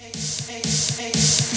Hey, hey, hey.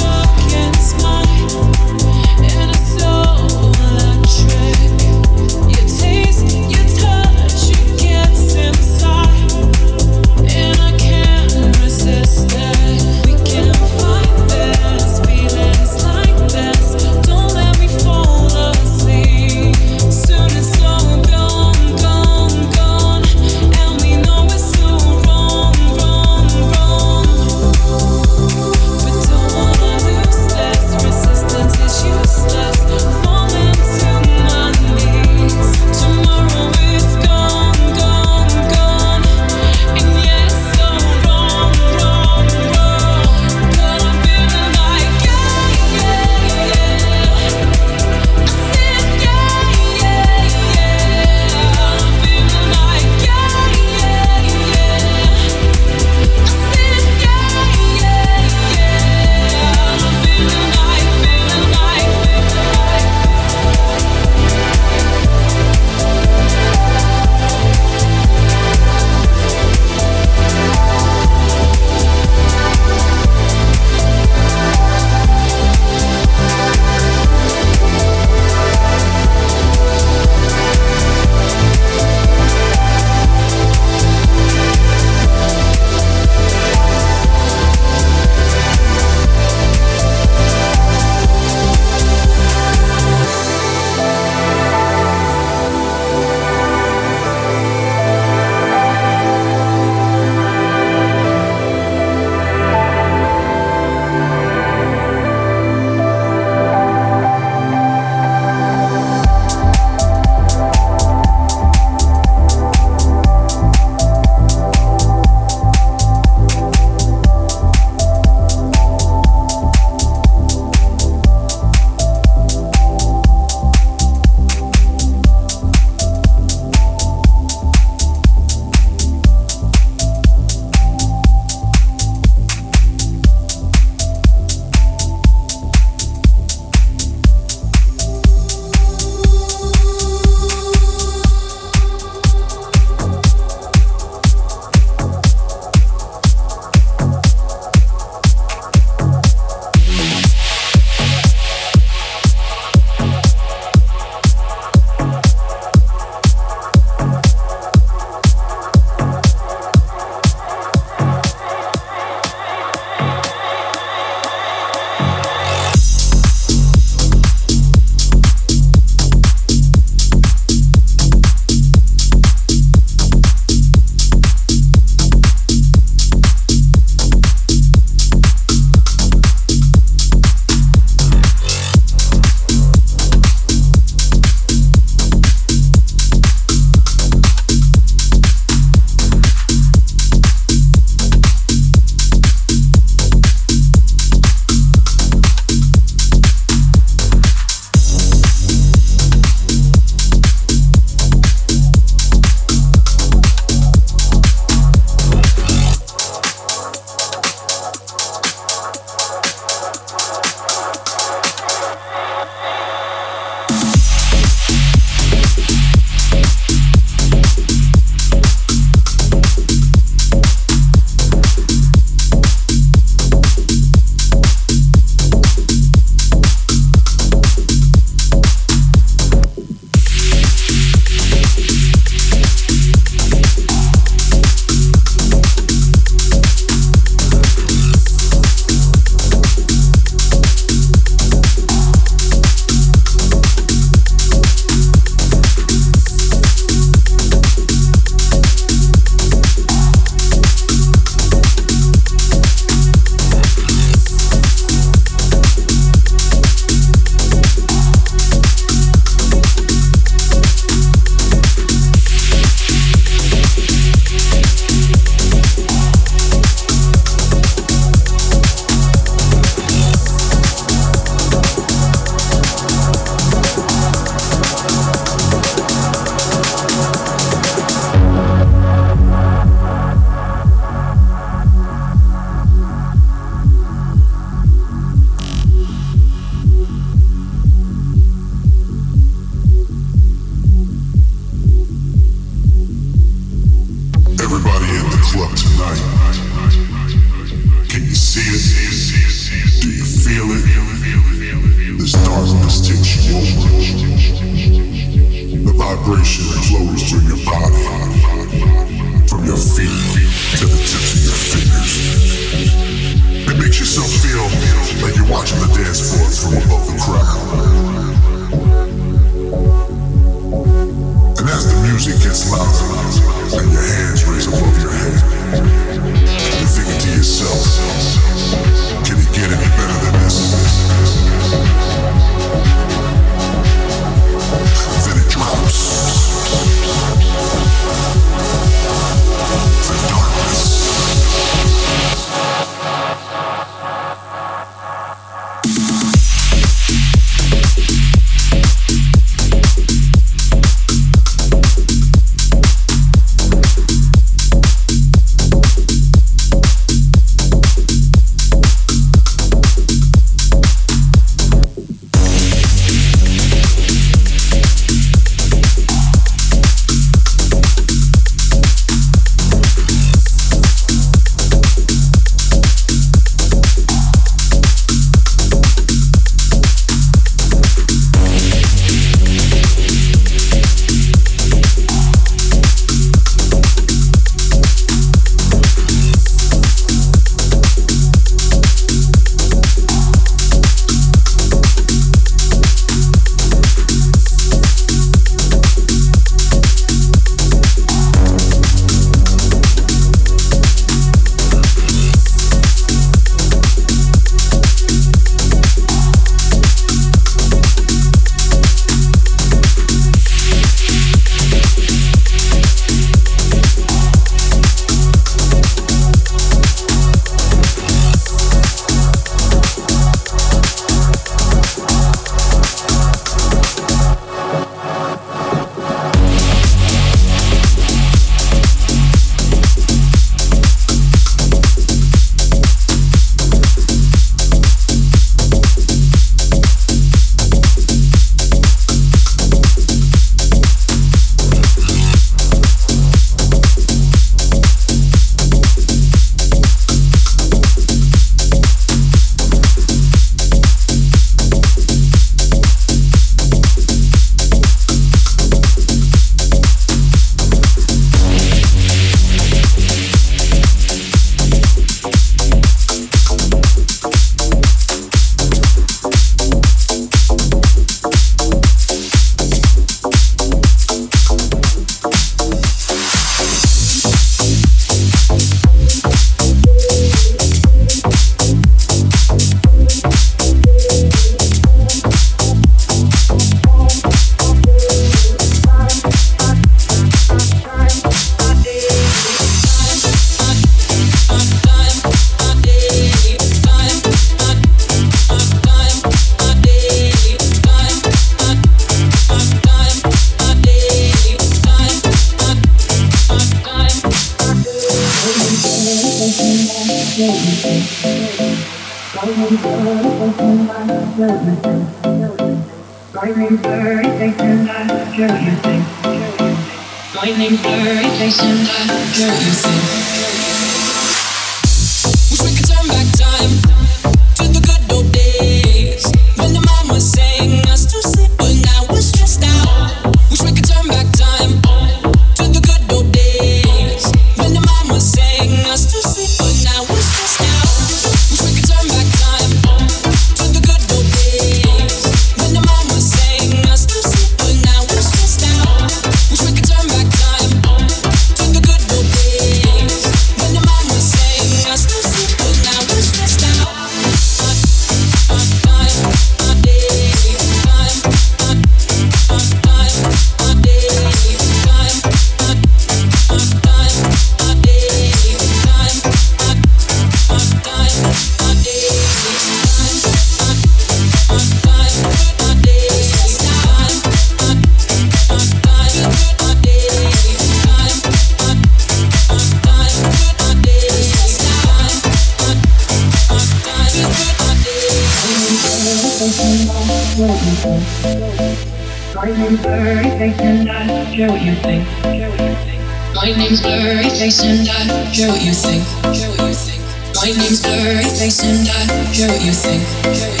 Care what you think.